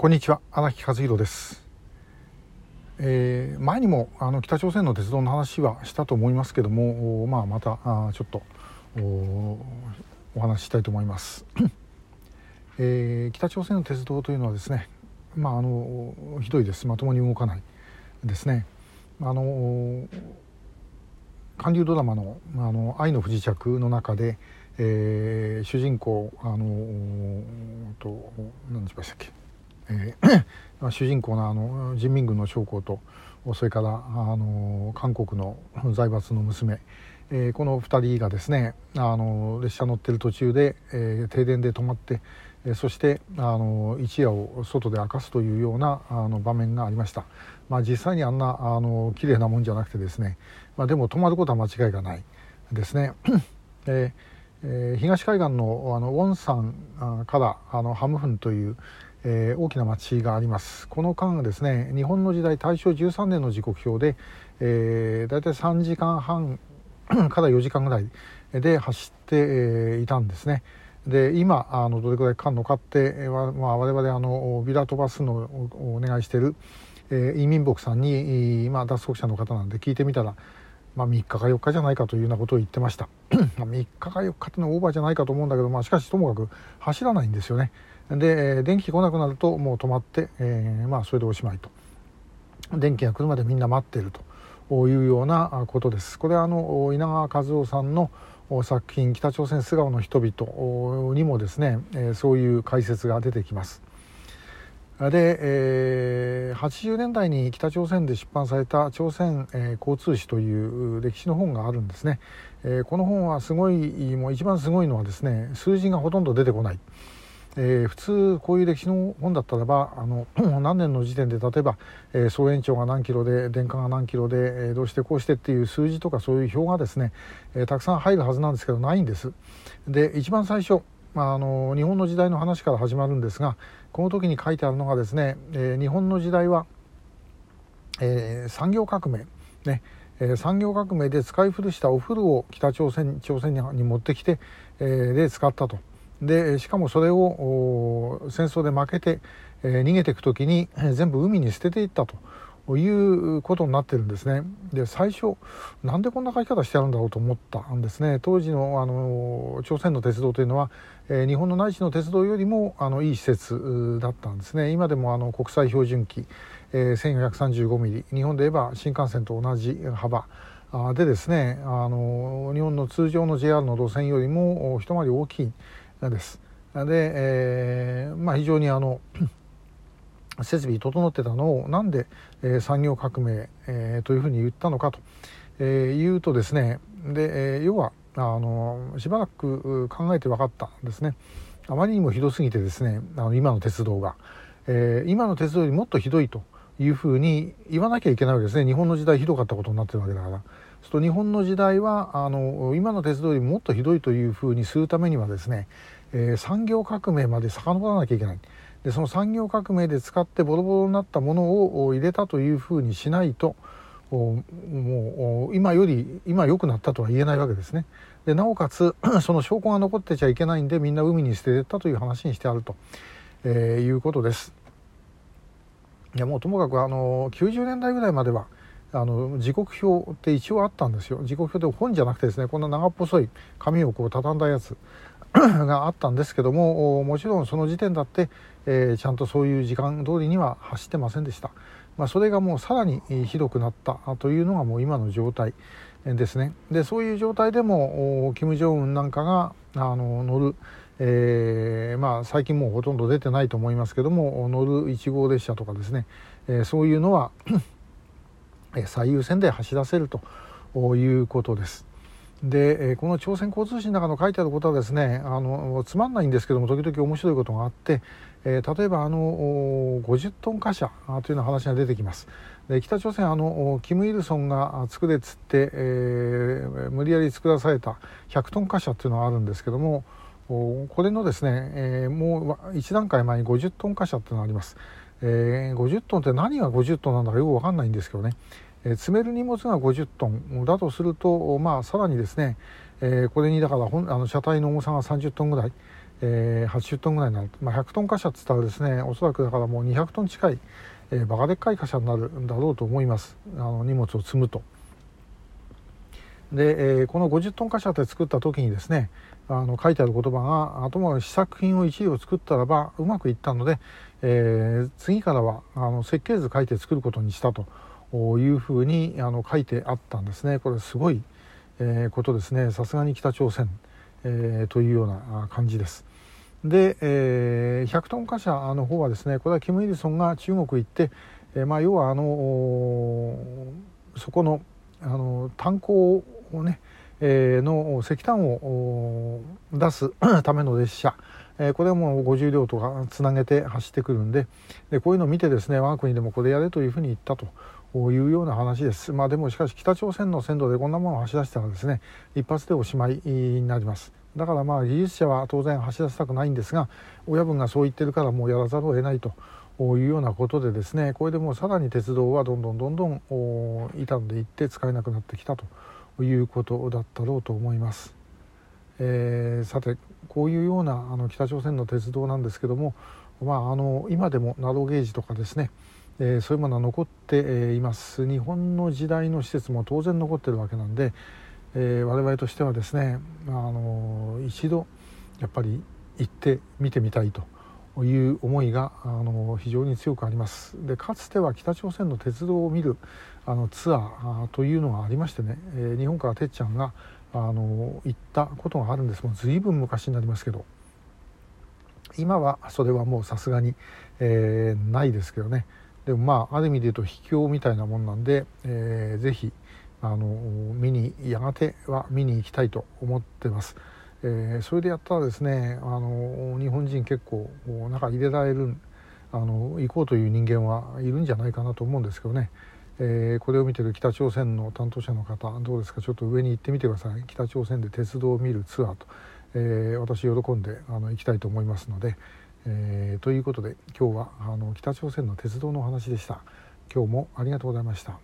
こんにちは荒木和弘です、えー、前にもあの北朝鮮の鉄道の話はしたと思いますけども、まあ、またあちょっとお話ししたいと思います、えー、北朝鮮の鉄道というのはですねまああのひどいです。まともに動かないですね。あの韓流ドラマの「あの愛の不時着」の中で、えー、主人公あのと何でしたっけ？えー、主人公のあの人民軍の将校とそれからあの韓国の財閥の娘、えー、この2人がですねあの列車乗ってる途中で、えー、停電で止まって、えー、そしてあの一夜を外で明かすというようなあの場面がありました、まあ、実際にあんなあの綺麗なもんじゃなくてですね、まあ、でも止まることは間違いがないですね。えー、東海岸のあのウォンサンからあのハムフンという、えー、大きな町があります。この間ですね日本の時代大正13年の時刻表で、えー、大体3時間半 から4時間ぐらいで走って、いたんですね。で今あのどれくらいかかるのかって、えーまあ、我々あのビラ飛ばすのをお願いしてる、えー、移民牧さんに、まあ、脱走者の方なんで聞いてみたらまあ、3日か4日じゃないかというようなことを言ってました。3日か4日ってのはオーバーじゃないかと思うんだけど、まあ、しかしともかく走らないんですよね。で電気来なくなるともう止まって、えー、まあそれでおしまいと。電気が来るまでみんな待っていると。いうようなことです。これはあの稲川和夫さんの作品「北朝鮮素顔の人々」にもですねそういう解説が出てきます。で、えー、80年代に北朝鮮で出版された朝鮮、えー、交通史という歴史の本があるんですね、えー、この本はすごいもう一番すごいのはですね数字がほとんど出てこない。えー、普通こういう歴史の本だったらばあの 何年の時点で例えば、えー、総延長が何キロで電荷が何キロで、えー、どうしてこうしてっていう数字とかそういう表がですね、えー、たくさん入るはずなんですけどないんです。で一番最初、まあ、あの日本の時代の話から始まるんですがこの時に書いてあるのがですね、えー、日本の時代は、えー、産業革命ねえ産業革命で使い古したお風呂を北朝鮮朝鮮に持ってきて、えー、で使ったと。でしかもそれを戦争で負けて、逃げていく時に全部海に捨てていったということになってるんですね。で最初なんでこんな書き方してあるんだろうと思ったんですね。当時のあの朝鮮の鉄道というのは、日本の内地の鉄道よりもあのいい施設だったんですね。今でもあの国際標準機、えー、1435ミリ日本で言えば新幹線と同じ幅でですねあの日本の通常の JR の路線よりも一回り大きいです。で、えー、まあ、非常にあの 設備整ってたのをなんで、えー、産業革命、えー、というふうに言ったのかと、えー、言うとですねで、えー、要はあのしばらく考えて分かったんですねあまりにもひどすぎてですねあの今の鉄道が、えー、今の鉄道よりもっとひどいというふうに言わなきゃいけないわけですね日本の時代ひどかったことになってるわけだから。すと日本の時代はあの今の鉄道よりもっとひどいというふうにするためにはですね、えー、産業革命まで遡らなきゃいけない。でその産業革命で使ってボロボロになったものを入れたというふうにしないともう今より今良くなったとは言えないわけですね。でなおかつ その証拠が残ってちゃいけないんでみんな海に捨ててったという話にしてあると、えー、いうことです。いやもうともかくあの90年代ぐらいまではあの時刻表って一応あったんですよ。時刻表って本じゃなくてですねこんな長っぽい紙をこう畳んだやつ があったんですけどももちろんその時点だって、えー、ちゃんとそういう時間通りには走ってませんでした、まあ、それがもうさらにひどくなったというのがもう今の状態ですね。でそういう状態でも金正恩なんかがあの乗るえー、まあ、最近もうほとんど出てないと思いますけども乗る1号列車とかですね、えー、そういうのは最優先で走らせるということです。でこの朝鮮交通史の中の書いてあることはですねあのつまんないんですけども時々面白いことがあって、例えばあの50トン貨車というような話が出てきます。で北朝鮮あのキム・イルソンが作れっつって、えー、無理やり作らされた100トン貨車っていうのがあるんですけどもこれのですね、もう1段階前に50トン貨車っていうのがあります。えー、50トンって何が50トンなんだかよく分かんないんですけどね、えー、積める荷物が50トン。だとすると、まあ、さらにですね、えー、これにだからあの車体の重さが30トンぐらい、えー、80トンぐらいになる、まあ、100トン貨車っつったらですねおそらくだからもう200トン近い、えー、バカでっかい貨車になるんだろうと思います。あの荷物を積むと。で、えー、この50トン貨車で作った時にですねあの書いてある言葉があとも試作品を1両作ったらばうまくいったので、えー、次からはあの設計図書いて作ることにしたというふうにあの書いてあったんですね。これすごい、えー、ことですね。さすがに北朝鮮、えー、というような感じです。で、えー、100トン貨車の方はですねこれはキム・イルソンが中国行って、えーまあ、要はあのそこのあの炭鉱をね、えー、の石炭を出すための列車、えー、これはもう50両とかつなげて走ってくるんででこういうのを見てですね我が国でもこれやれというふうに言ったと。いうような話です。まあでもしかし北朝鮮の線路でこんなものを走らせたらですね一発でおしまいになります。だからまあ技術者は当然走らせたくないんですが親分がそう言ってるからもうやらざるを得ないというようなことでですねこれでもうさらに鉄道はどんどんどんどん傷んでいって使えなくなってきたということだったろうと思います。えー、さてこういうようなあの北朝鮮の鉄道なんですけども、まあ、あの今でもナローゲージとかですね、えー、そういうものは残っています日本の時代の施設も当然残ってるわけなんで、えー、我々としてはですねあの一度やっぱり行って見てみたいと。いう思いがあの非常に強くありますでかつては北朝鮮の鉄道を見るあのツアーというのがありましてね、えー、日本からてっちゃんがあの行ったことがあるんです。もう随分昔になりますけど。今はそれはもうさすがに、えー、ないですけどね。でもまあある意味で言うと秘境みたいなもんなんで、えー、ぜひあの見にやがては見に行きたいと思ってます。えー、それでやったらですねあの日本人結構中入れられるあの行こうという人間はいるんじゃないかなと思うんですけどね、えー、これを見てる北朝鮮の担当者の方どうですか？ちょっと上に行ってみてください。北朝鮮で鉄道を見るツアーと、えー、私喜んであの行きたいと思いますので、えー、ということで今日はあの北朝鮮の鉄道の話でした。今日もありがとうございました。